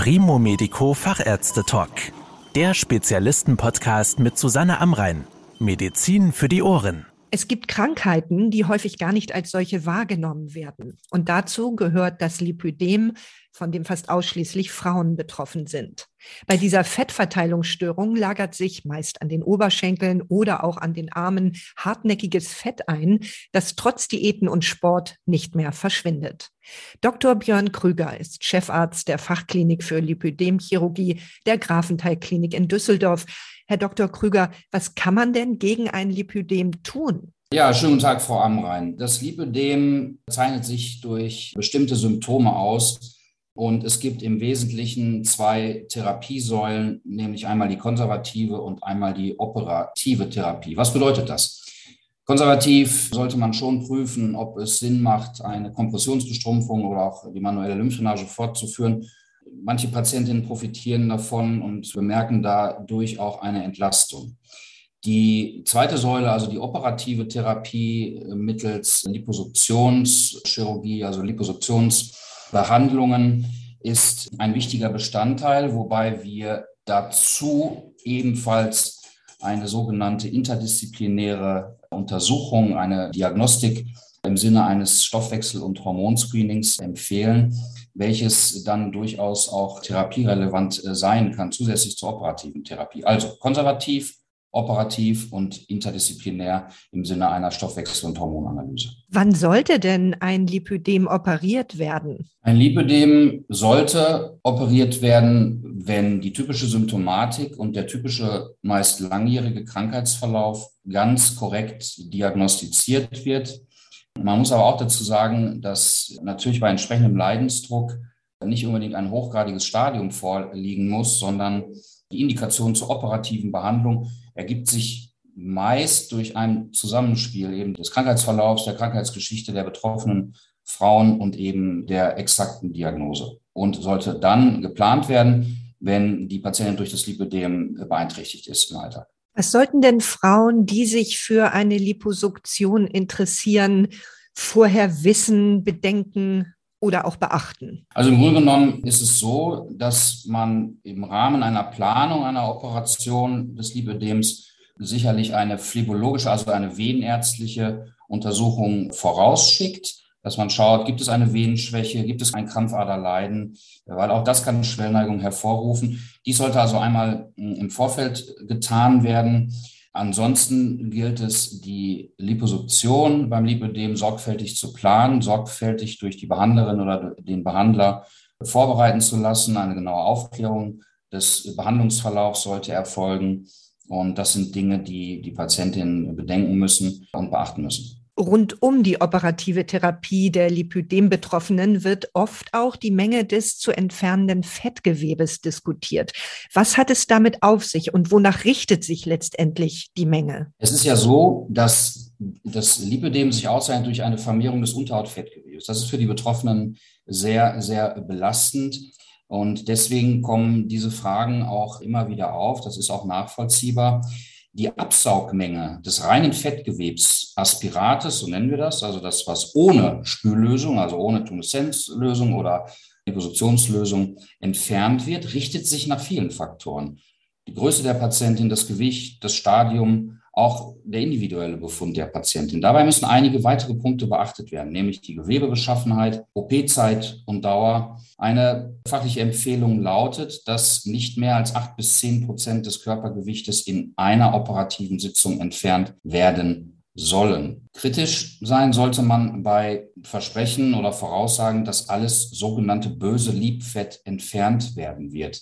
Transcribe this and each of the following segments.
Primo Medico Fachärzte Talk. Der Spezialisten-Podcast mit Susanne Amrein. Medizin für die Ohren. Es gibt Krankheiten, die häufig gar nicht als solche wahrgenommen werden. Und dazu gehört das Lipödem, von dem fast ausschließlich Frauen betroffen sind. Bei dieser Fettverteilungsstörung lagert sich meist an den Oberschenkeln oder auch an den Armen hartnäckiges Fett ein, das trotz Diäten und Sport nicht mehr verschwindet. Dr. Björn Krüger ist Chefarzt der Fachklinik für Lipödemchirurgie der Grafenthal-Klinik in Düsseldorf. Herr Dr. Krüger, was kann man denn gegen ein Lipödem tun? Ja, schönen Tag, Frau Amrein. Das Lipödem zeichnet sich durch bestimmte Symptome aus, und es gibt im Wesentlichen zwei Therapiesäulen, nämlich einmal die konservative und einmal die operative Therapie. Was bedeutet das? Konservativ sollte man schon prüfen, ob es Sinn macht, eine Kompressionsbestrumpfung oder auch die manuelle Lymphdrainage fortzuführen. Manche Patientinnen profitieren davon und bemerken dadurch auch eine Entlastung. Die zweite Säule, also die operative Therapie mittels Liposuktionschirurgie, also Liposuktions Behandlungen ist ein wichtiger Bestandteil, wobei wir dazu ebenfalls eine sogenannte interdisziplinäre Untersuchung, eine Diagnostik im Sinne eines Stoffwechsel- und Hormonscreenings empfehlen, welches dann durchaus auch therapierelevant äh, sein kann, zusätzlich zur operativen Therapie. Also konservativ, operativ und interdisziplinär im Sinne einer Stoffwechsel- und Hormonanalyse. Wann sollte denn ein Lipödem operiert werden? Ein Lipödem sollte operiert werden, wenn die typische Symptomatik und der typische meist langjährige Krankheitsverlauf ganz korrekt diagnostiziert wird. Man muss aber auch dazu sagen, dass natürlich bei entsprechendem Leidensdruck nicht unbedingt ein hochgradiges Stadium vorliegen muss, sondern die Indikation zur operativen Behandlung ergibt sich meist durch ein Zusammenspiel eben des Krankheitsverlaufs, der Krankheitsgeschichte der betroffenen Frauen und eben der exakten Diagnose und sollte dann geplant werden, wenn die Patientin durch das Lipödem beeinträchtigt ist im Alltag. Was sollten denn Frauen, die sich für eine Liposuktion interessieren, vorher wissen, bedenken oder auch beachten? Also im Grunde genommen ist es so, dass man im Rahmen einer Planung einer Operation des Lipödems sicherlich eine phlebologische, also eine venenärztliche Untersuchung vorausschickt, dass man schaut, gibt es eine Venenschwäche, gibt es ein Krampfaderleiden, weil auch das kann Schwellneigung hervorrufen. Dies sollte also einmal hm, im Vorfeld getan werden. Ansonsten gilt es, die Liposuktion beim Lipödem sorgfältig zu planen, sorgfältig durch die Behandlerin oder den Behandler vorbereiten zu lassen. Eine genaue Aufklärung des Behandlungsverlaufs sollte erfolgen. Und das sind Dinge, die die Patientinnen bedenken müssen und beachten müssen. Rund um die operative Therapie der Lipödem-Betroffenen wird oft auch die Menge des zu entfernenden Fettgewebes diskutiert. Was hat es damit auf sich und wonach richtet sich letztendlich die Menge? Es ist ja so, dass das Lipödem sich auszeichnet durch eine Vermehrung des Unterhautfettgewebes. Das ist für die Betroffenen sehr, sehr belastend. Und deswegen kommen diese Fragen auch immer wieder auf. Das ist auch nachvollziehbar die Absaugmenge des reinen Fettgewebs Aspirates, so nennen wir das, also das, was ohne Spüllösung, also ohne Tumeszenzlösung oder Liposuktionslösung entfernt wird, richtet sich nach vielen Faktoren. Die Größe der Patientin, das Gewicht, das Stadium, auch der individuelle Befund der Patientin. Dabei müssen einige weitere Punkte beachtet werden, nämlich die Gewebebeschaffenheit, OP-Zeit und Dauer. Eine fachliche Empfehlung lautet, dass nicht mehr als acht bis zehn Prozent des Körpergewichtes in einer operativen Sitzung entfernt werden sollen. Kritisch sein sollte man bei Versprechen oder Voraussagen, dass alles sogenannte böse Liebfett entfernt werden wird.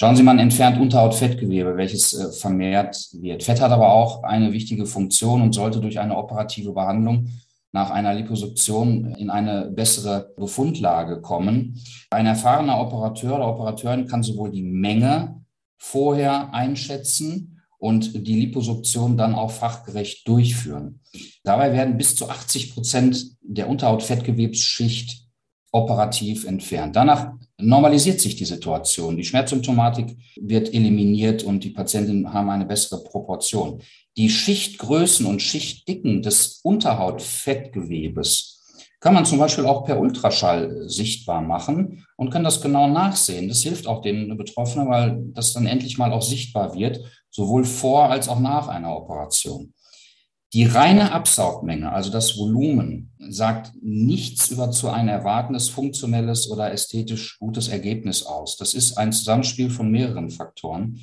Schauen Sie, man entfernt Unterhautfettgewebe, welches äh, vermehrt wird. Fett hat aber auch eine wichtige Funktion und sollte durch eine operative Behandlung nach einer Liposuktion in eine bessere Befundlage kommen. Ein erfahrener Operateur oder Operateurin kann sowohl die Menge vorher einschätzen und die Liposuktion dann auch fachgerecht durchführen. Dabei werden bis zu 80 Prozent der Unterhautfettgewebsschicht operativ entfernt. Danach normalisiert sich die Situation. Die Schmerzsymptomatik wird eliminiert und die Patientinnen haben eine bessere Proportion. Die Schichtgrößen und Schichtdicken des Unterhautfettgewebes kann man zum Beispiel auch per Ultraschall sichtbar machen und kann das genau nachsehen. Das hilft auch den Betroffenen, weil das dann endlich mal auch sichtbar wird, sowohl vor als auch nach einer Operation. Die reine Absaugmenge, also das Volumen, sagt nichts über zu ein erwartendes funktionelles oder ästhetisch gutes Ergebnis aus. Das ist ein Zusammenspiel von mehreren Faktoren.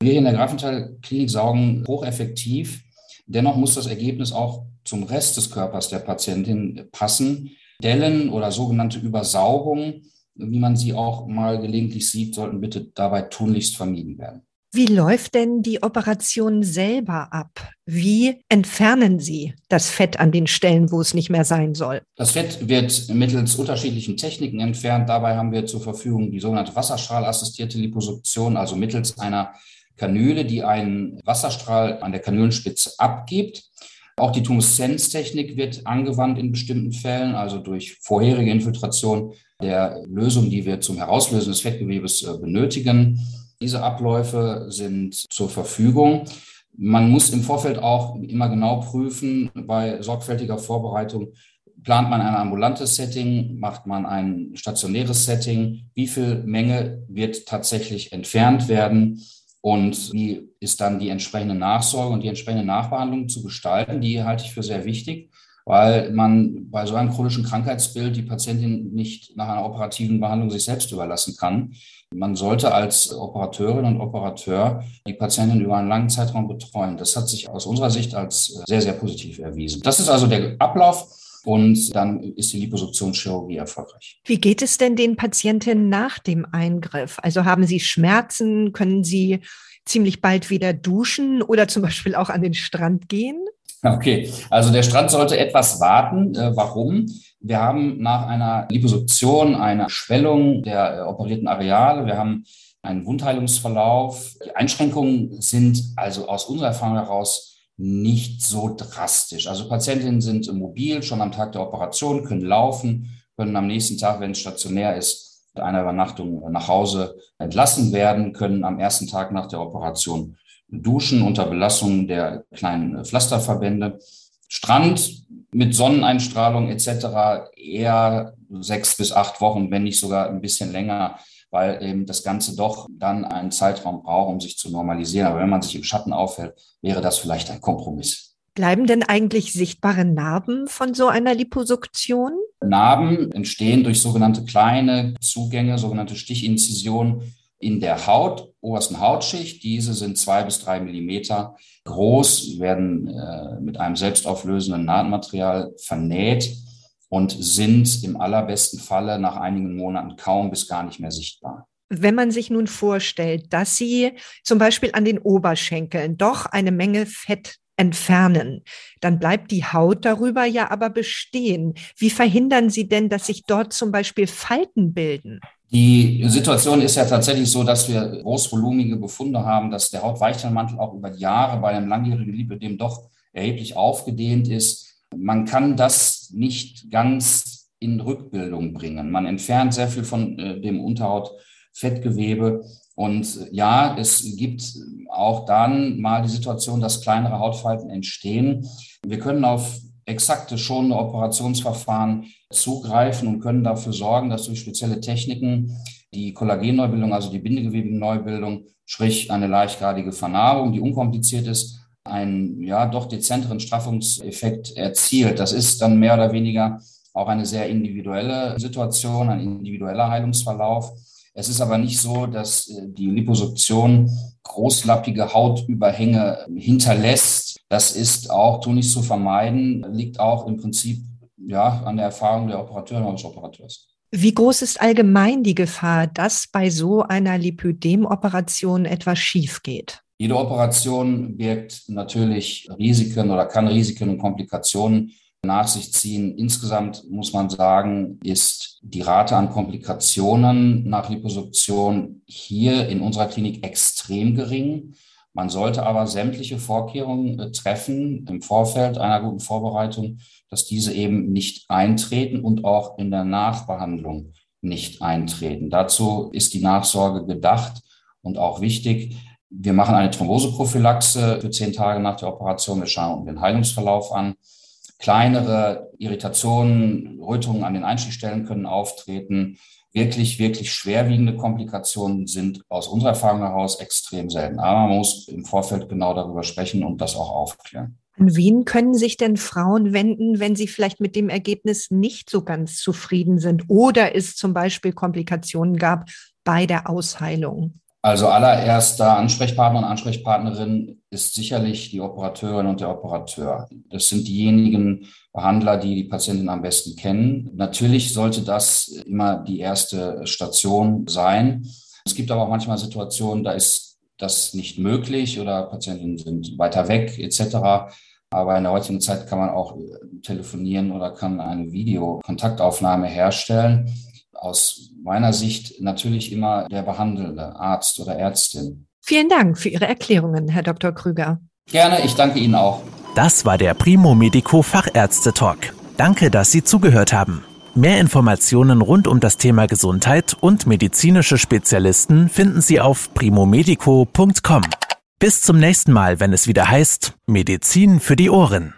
Wir in der Grafenthal-Klinik saugen hocheffektiv. Dennoch muss das Ergebnis auch zum Rest des Körpers der Patientin passen. Dellen oder sogenannte Übersaugung, wie man sie auch mal gelegentlich sieht, sollten bitte dabei tunlichst vermieden werden. Wie läuft denn die Operation selber ab? Wie entfernen Sie das Fett an den Stellen, wo es nicht mehr sein soll? Das Fett wird mittels unterschiedlichen Techniken entfernt. Dabei haben wir zur Verfügung die sogenannte Wasserstrahlassistierte Liposuktion, also mittels einer Kanüle, die einen Wasserstrahl an der Kanülenspitze abgibt. Auch die Tumeszenztechnik wird angewandt in bestimmten Fällen, also durch vorherige Infiltration der Lösung, die wir zum Herauslösen des Fettgewebes äh, benötigen. Diese Abläufe sind zur Verfügung. Man muss im Vorfeld auch immer genau prüfen, bei sorgfältiger Vorbereitung, plant man ein ambulantes Setting, macht man ein stationäres Setting, wie viel Menge wird tatsächlich entfernt werden und wie ist dann die entsprechende Nachsorge und die entsprechende Nachbehandlung zu gestalten, die halte ich für sehr wichtig weil man bei so einem chronischen Krankheitsbild die Patientin nicht nach einer operativen Behandlung sich selbst überlassen kann. Man sollte als Operateurin und Operateur die Patientin über einen langen Zeitraum betreuen. Das hat sich aus unserer Sicht als sehr, sehr positiv erwiesen. Das ist also der Ablauf. Und dann ist die Liposuktionschirurgie erfolgreich. Wie geht es denn den Patientinnen nach dem Eingriff? Also haben sie Schmerzen? Können sie ziemlich bald wieder duschen oder zum Beispiel auch an den Strand gehen? Okay, also der Strand sollte etwas warten. Äh, warum? Wir haben nach einer Liposuktion eine Schwellung der äh, operierten Areale. Wir haben einen Wundheilungsverlauf. Die Einschränkungen sind also aus unserer Erfahrung heraus nicht so drastisch. Also Patientinnen sind mobil schon am Tag der Operation, können laufen, können am nächsten Tag, wenn es stationär ist, mit einer Übernachtung nach Hause entlassen werden, können am ersten Tag nach der Operation Duschen unter Belastung der kleinen Pflasterverbände. Strand mit Sonneneinstrahlung etc. eher sechs bis acht Wochen, wenn nicht sogar ein bisschen länger, weil eben das Ganze doch dann einen Zeitraum braucht, um sich zu normalisieren. Aber wenn man sich im Schatten aufhält, wäre das vielleicht ein Kompromiss. Bleiben denn eigentlich sichtbare Narben von so einer Liposuktion? Narben entstehen durch sogenannte kleine Zugänge, sogenannte Stichinzisionen in der Haut, obersten Hautschicht. Diese sind zwei bis drei Millimeter groß, werden äh, mit einem selbstauflösenden Nahtmaterial vernäht und sind im allerbesten Falle nach einigen Monaten kaum bis gar nicht mehr sichtbar. Wenn man sich nun vorstellt, dass Sie zum Beispiel an den Oberschenkeln doch eine Menge Fett entfernen, dann bleibt die Haut darüber ja aber bestehen. Wie verhindern Sie denn, dass sich dort zum Beispiel Falten bilden? Die Situation ist ja tatsächlich so, dass wir großvolumige Befunde haben, dass der Hautweichteilmantel auch über Jahre bei einem langjährigen Lipödem doch erheblich aufgedehnt ist. Man kann das nicht ganz in Rückbildung bringen. Man entfernt sehr viel von äh, dem Unterhautfettgewebe. Und ja, es gibt auch dann mal die Situation, dass kleinere Hautfalten entstehen. Wir können auf exakte schonende Operationsverfahren zugreifen und können dafür sorgen, dass durch spezielle Techniken die Kollagenneubildung, also die Bindegewebeneubildung, sprich eine leichtgradige Vernarbung, die unkompliziert ist, einen ja doch dezenteren Straffungseffekt erzielt. Das ist dann mehr oder weniger auch eine sehr individuelle Situation, ein individueller Heilungsverlauf. Es ist aber nicht so, dass äh, die Liposuktion großlappige Hautüberhänge hinterlässt. Das ist auch tunlich zu vermeiden, liegt auch im Prinzip ja, an der Erfahrung der Operateurin oder des Operateurs. Wie groß ist allgemein die Gefahr, dass bei so einer Lipödem-Operation etwas schief geht? Jede Operation birgt natürlich Risiken oder kann Risiken und Komplikationen nach sich ziehen. Insgesamt muss man sagen, ist die Rate an Komplikationen nach Liposuktion hier in unserer Klinik extrem gering. Man sollte aber sämtliche Vorkehrungen äh, treffen im Vorfeld einer guten Vorbereitung, dass diese eben nicht eintreten und auch in der Nachbehandlung nicht eintreten. Dazu ist die Nachsorge gedacht und auch wichtig. Wir machen eine Thromboseprophylaxe für zehn Tage nach der Operation. Wir schauen den Heilungsverlauf an kleinere Irritationen, Rötungen an den Einstichstellen können auftreten. Wirklich, wirklich schwerwiegende Komplikationen sind aus unserer Erfahrung heraus extrem selten. Aber man muss im Vorfeld genau darüber sprechen und das auch aufklären. An wen können sich denn Frauen wenden, wenn sie vielleicht mit dem Ergebnis nicht so ganz zufrieden sind oder es zum Beispiel Komplikationen gab bei der Ausheilung? Also allererster Ansprechpartner und Ansprechpartnerin ist sicherlich die Operateurin und der Operateur. Das sind diejenigen Behandler, die die Patientin am besten kennen. Natürlich sollte das immer die erste Station sein. Es gibt aber auch manchmal Situationen, da ist das nicht möglich oder Patientinnen sind weiter weg etc. Aber in der heutigen Zeit kann man auch telefonieren oder kann eine Videokontaktaufnahme herstellen aus meiner Sicht natürlich immer der behandelnde Arzt oder Ärztin. Vielen Dank für Ihre Erklärungen, Herr Dr. Krüger. Gerne, ich danke Ihnen auch. Das war der Primo Medico Fachärzte Talk. Danke, dass Sie zugehört haben. Mehr Informationen rund um das Thema Gesundheit und medizinische Spezialisten finden Sie auf primomedico.com. Bis zum nächsten Mal, wenn es wieder heißt Medizin für die Ohren.